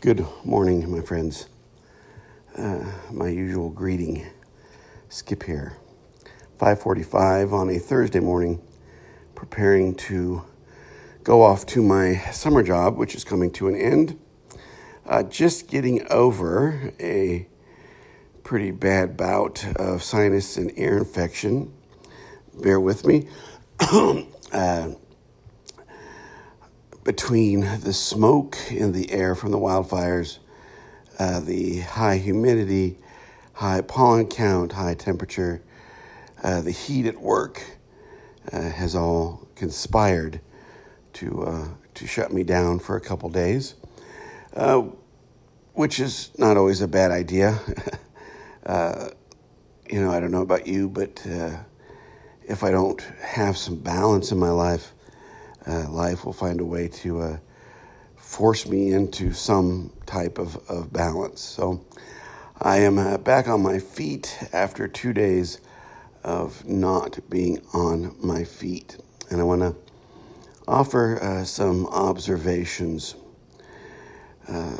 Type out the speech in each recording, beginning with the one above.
Good morning, my friends. Uh, my usual greeting. Skip here. 5:45 on a Thursday morning, preparing to go off to my summer job, which is coming to an end. Uh, just getting over a pretty bad bout of sinus and ear infection. Bear with me. uh, between the smoke in the air from the wildfires, uh, the high humidity, high pollen count, high temperature, uh, the heat at work uh, has all conspired to uh, to shut me down for a couple days, uh, which is not always a bad idea. You know, I don't know about you, but if I don't have some balance in my life, uh, life will find a way to uh, force me into some type of, of balance. So I am uh, back on my feet after two days of not being on my feet. And I want to offer uh, some observations. Uh,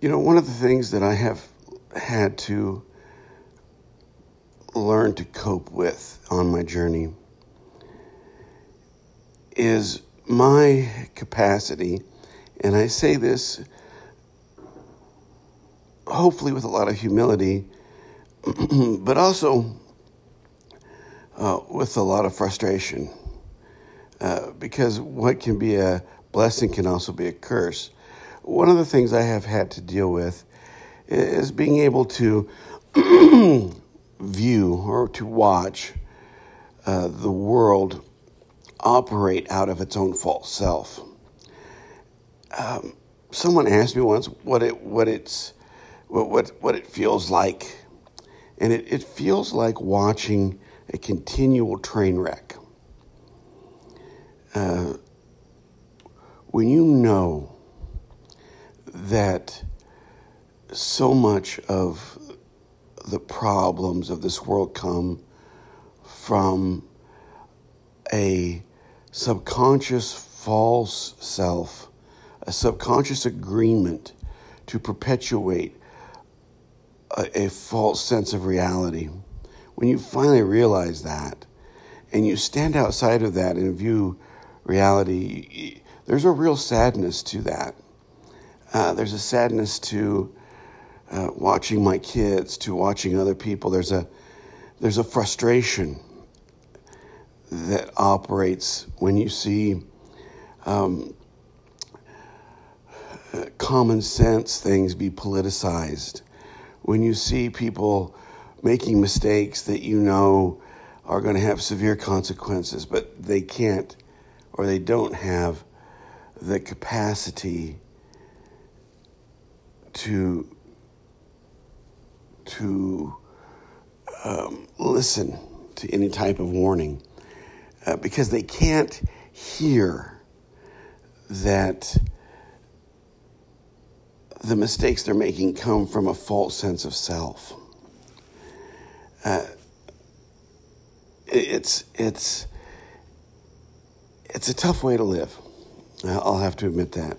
you know, one of the things that I have had to learn to cope with on my journey is my capacity, and I say this hopefully with a lot of humility, but also uh, with a lot of frustration. Uh, because what can be a blessing can also be a curse. One of the things I have had to deal with is being able to view or to watch uh, the world operate out of its own false self. Um, someone asked me once what it what it's what what, what it feels like, and it, it feels like watching a continual train wreck. Uh, when you know that so much of the problems of this world come from a subconscious false self, a subconscious agreement to perpetuate a, a, false sense of reality. When you finally realize that and you stand outside of that and view reality, there's a real sadness to that. Uh, there's a sadness to uh, watching my kids, to watching other people. There's a there's a frustration that operates when you see um, common sense things be politicized, when you see people making mistakes that you know are going to have severe consequences, but they can't or they don't have the capacity to to um, listen to any type of warning uh, because they can't hear that the mistakes they're making come from a false sense of self. Uh, it's it's it's a tough way to live. I'll have to admit that.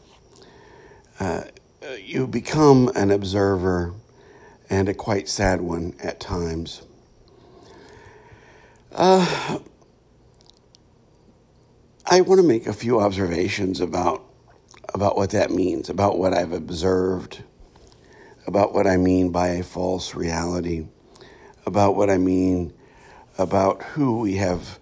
Uh, you become an observer, and a quite sad one at times. Uh, I want to make a few observations about about what that means, about what I've observed, about what I mean by a false reality, about what I mean about who we have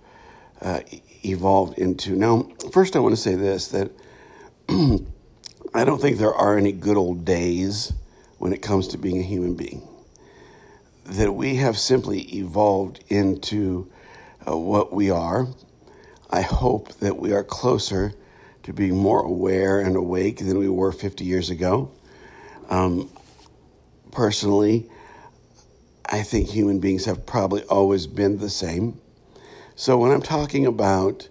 uh, evolved into. Now, first, I want to say this that I don't think there are any good old days when it comes to being a human being. That we have simply evolved into uh, what we are I hope that we are closer to being more aware and awake than we were 50 years ago. Um, personally, I think human beings have probably always been the same. So when I'm talking about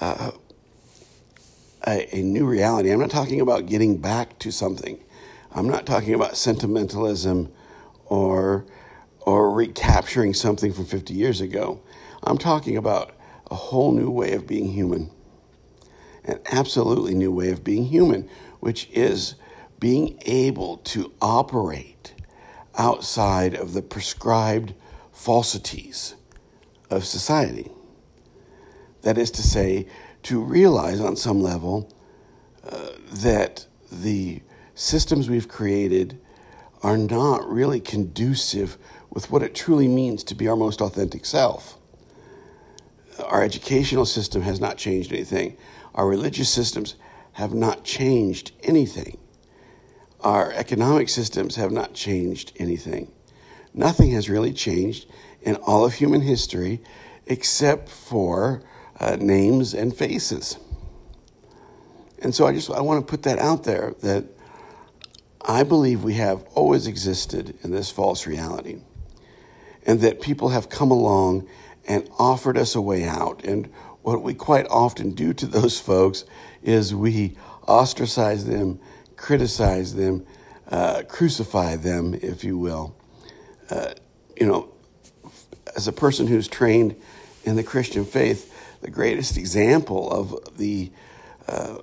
uh, a, a, new reality, I'm not talking about getting back to something. I'm not talking about sentimentalism or or recapturing something from 50 years ago. I'm talking about a whole new way of being human. an absolutely new way of being human, which is being able to operate outside of the prescribed falsities of society. That is to say, to realize on some level uh, that the systems we've created are not really conducive with what it truly means to be our most authentic self. Our educational system has not changed anything. Our religious systems have not changed anything. Our economic systems have not changed anything. Nothing has really changed in all of human history except for uh, names and faces. And so I just I want to put that out there that I believe we have always existed in this false reality. And that people have come along and offered us a way out. And what we quite often do to those folks is we ostracize them, criticize them, uh, crucify them, if you will. Uh, you know, as a person who's trained in the Christian faith, the greatest example of the uh,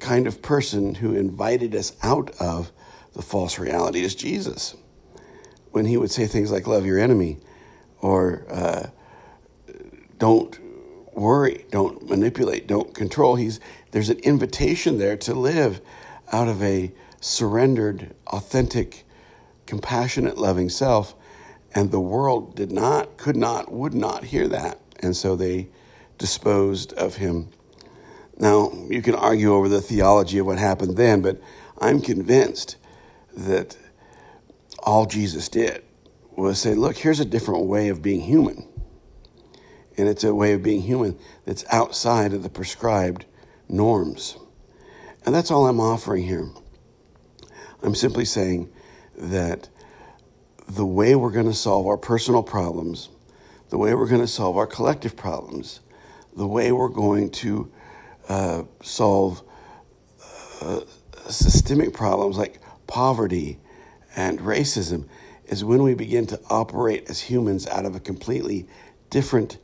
kind of person who invited us out of the false reality is Jesus. When he would say things like, love your enemy, or uh, don't worry, don't manipulate, don't control. He's, there's an invitation there to live out of a surrendered, authentic, compassionate, loving self. And the world did not, could not, would not hear that. And so they disposed of him. Now, you can argue over the theology of what happened then, but I'm convinced that all Jesus did was say, look, here's a different way of being human. And it's a way of being human that's outside of the prescribed norms. And that's all I'm offering here. I'm simply saying that the way we're going to solve our personal problems, the way we're going to solve our collective problems, the way we're going to uh, solve uh, systemic problems like poverty and racism is when we begin to operate as humans out of a completely different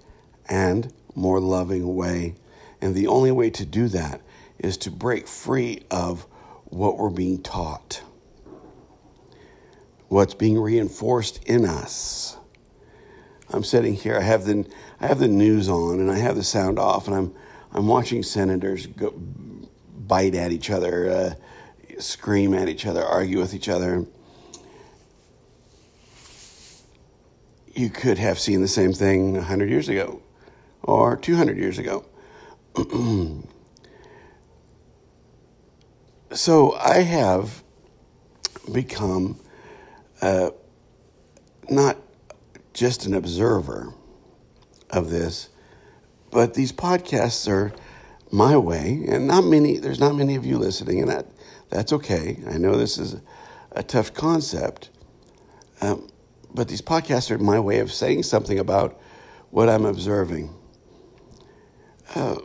and more loving way. And the only way to do that is to break free of what we're being taught, what's being reinforced in us. I'm sitting here, I have the, I have the news on and I have the sound off, and I'm, I'm watching senators go, bite at each other. Uh, scream at each other, argue with each other. You could have seen the same thing 100 years ago or 200 years ago. so I have become uh, not just an observer of this, but these podcasts are my way, and not many. There's not many of you listening, and that that's okay. I know this is a tough concept, um, but these podcasts are my way of saying something about what I'm observing. Uh,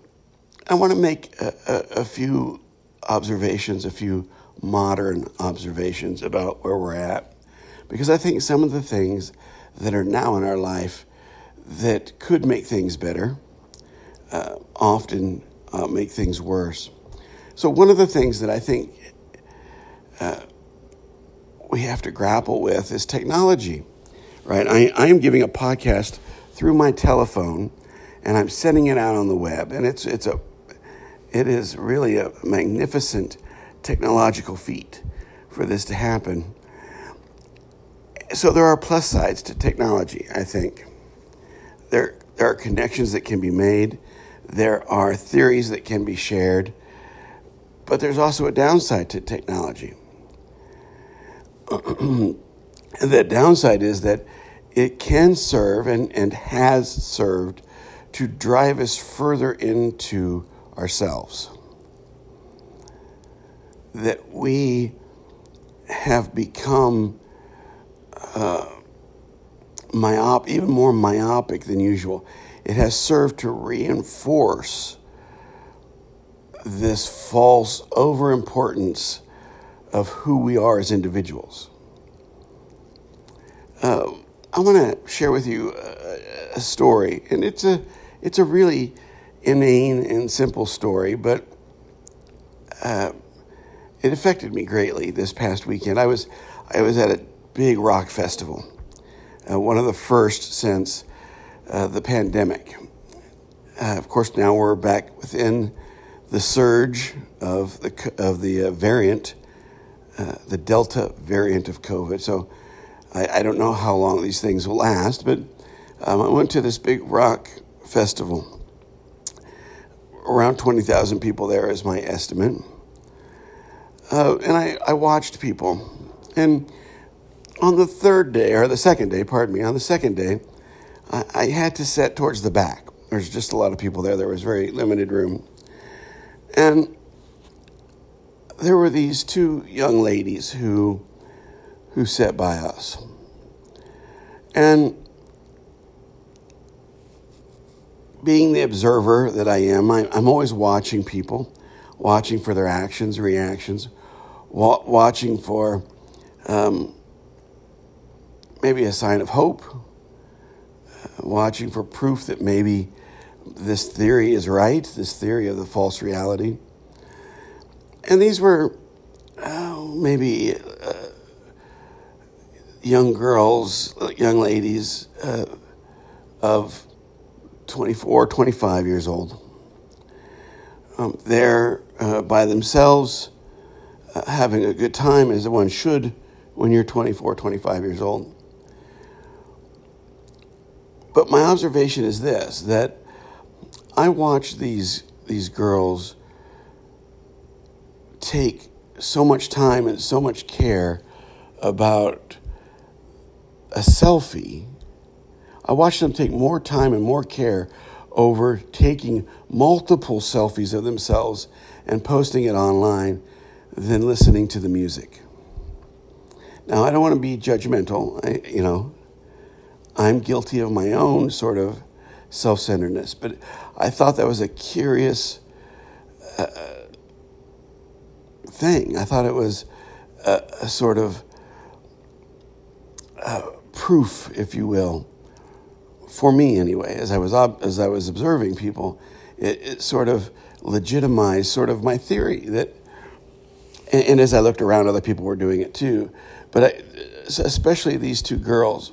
I want to make a, a, a few observations, a few modern observations about where we're at, because I think some of the things that are now in our life that could make things better uh, often uh, make things worse. So, one of the things that I think uh, we have to grapple with is technology, right? I, I am giving a podcast through my telephone and I'm sending it out on the web. And it's, it's a, it is really a magnificent technological feat for this to happen. So there are plus sides to technology, I think. There, there are connections that can be made, there are theories that can be shared, but there's also a downside to technology. the downside is that it can serve and, and has served to drive us further into ourselves. That we have become uh, even more myopic than usual. It has served to reinforce this false overimportance of who we are as individuals. Uh, I want to share with you a, a, story, and it's a it's a really inane and simple story, but uh, it affected me greatly this past weekend. I was I was at a big rock festival, uh, one of the first since uh, the pandemic. Uh, of course, now we're back within the surge of the of the uh, variant, uh, the Delta variant of COVID. So I, I, don't know how long these things will last, but um, I went to this big rock festival. Around 20,000 people there is my estimate. Uh, and I, I watched people. And on the third day, or the second day, pardon me, on the second day, I, I had to set towards the back. There's just a lot of people there. There was very limited room. And there were these two young ladies who who sat by us. And being the observer that I am, I, am always watching people, watching for their actions, reactions, wa- watching for um, maybe a sign of hope, uh, watching for proof that maybe this theory is right, this theory of the false reality. And these were oh, maybe uh, young girls, young ladies uh, of 24, 25 years old. Um, they're uh, by themselves, uh, having a good time as one should when you're 24, 25 years old. But my observation is this that I watch these, these girls take so much time and so much care about a selfie. I watched them take more time and more care over taking multiple selfies of themselves and posting it online than listening to the music. Now, I don't want to be judgmental. I, you know, I'm guilty of my own sort of self centeredness, but I thought that was a curious uh, thing. I thought it was a, a sort of uh, proof, if you will, for me anyway, as I was as I was observing people, it, it sort of legitimized sort of my theory that, and, and, as I looked around, other people were doing it too, but I, especially these two girls,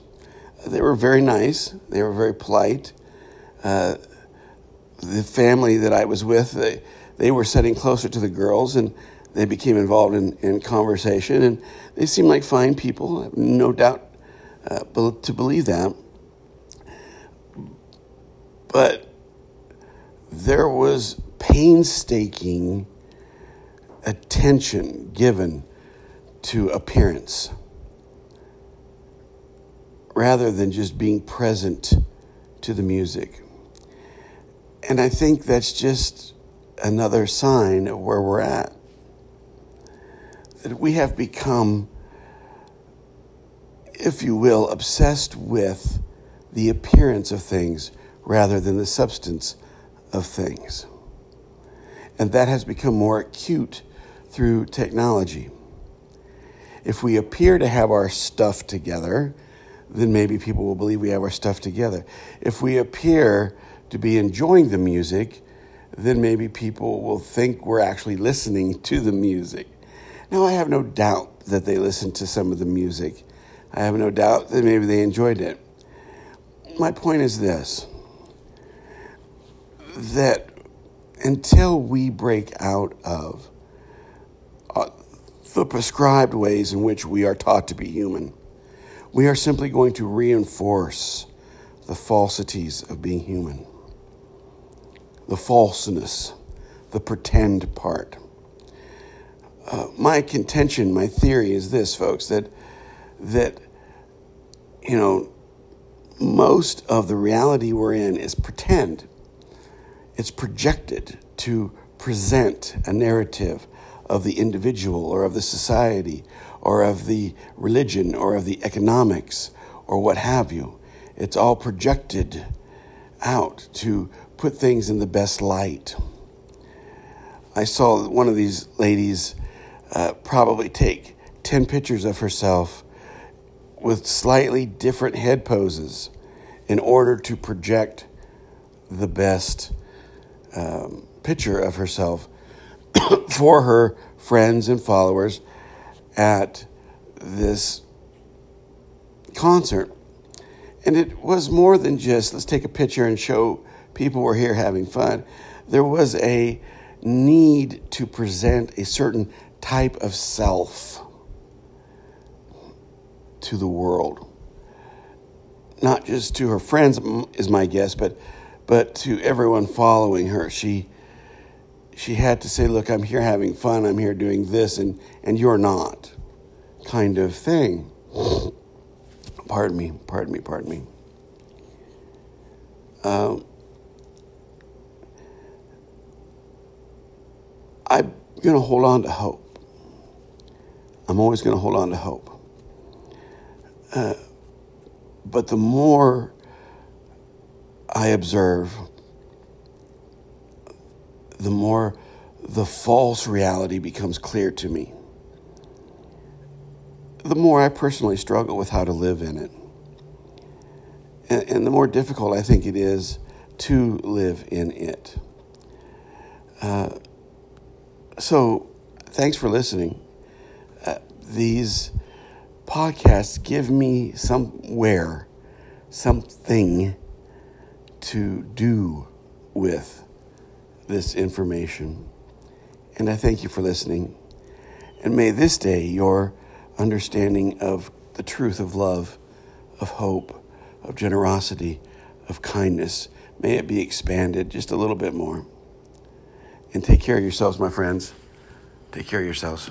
they were very nice, they were very polite. Uh, the family that I was with, they, they were sitting closer to the girls and they became involved in, in conversation and they seemed like fine people, no doubt uh, to believe that. But there was painstaking attention given to appearance rather than just being present to the music. And I think that's just another sign of where we're at. That we have become, if you will, obsessed with the appearance of things rather than the substance of things. And that has become more acute through technology. If we appear to have our stuff together, then maybe people will believe we have our stuff together. If we appear to be enjoying the music, then maybe people will think we're actually listening to the music. Now, I have no doubt that they listened to some of the music. I have no doubt that maybe they enjoyed it. My point is this that until we break out of uh, the prescribed ways in which we are taught to be human, we are simply going to reinforce the falsities of being human, the falseness, the pretend part. Uh, my contention, my theory is this, folks, that that you know most of the reality we're in is pretend. It's projected to present a narrative of the individual or of the society or of the religion or of the economics or what have you. It's all projected out to put things in the best light. I saw one of these ladies uh, probably take 10 pictures of herself with slightly different head poses in order to project the best um, picture of herself for her friends and followers at this concert. And it was more than just let's take a picture and show people we're here having fun. There was a need to present a certain type of self to the world. Not just to her friends, is my guess, but, but to everyone following her. She, she had to say, Look, I'm here having fun, I'm here doing this, and, and you're not, kind of thing. pardon me, pardon me, pardon me. Um, I'm going to hold on to hope. I'm always going to hold on to hope. Uh, but the more I observe, the more the false reality becomes clear to me. The more I personally struggle with how to live in it. And, and the more difficult I think it is to live in it. Uh, so, thanks for listening. Uh, these podcasts give me somewhere, something to do with this information. And I thank you for listening. And may this day your understanding of the truth of love, of hope, of generosity, of kindness, may it be expanded just a little bit more. And take care of yourselves, my friends. Take care of yourselves.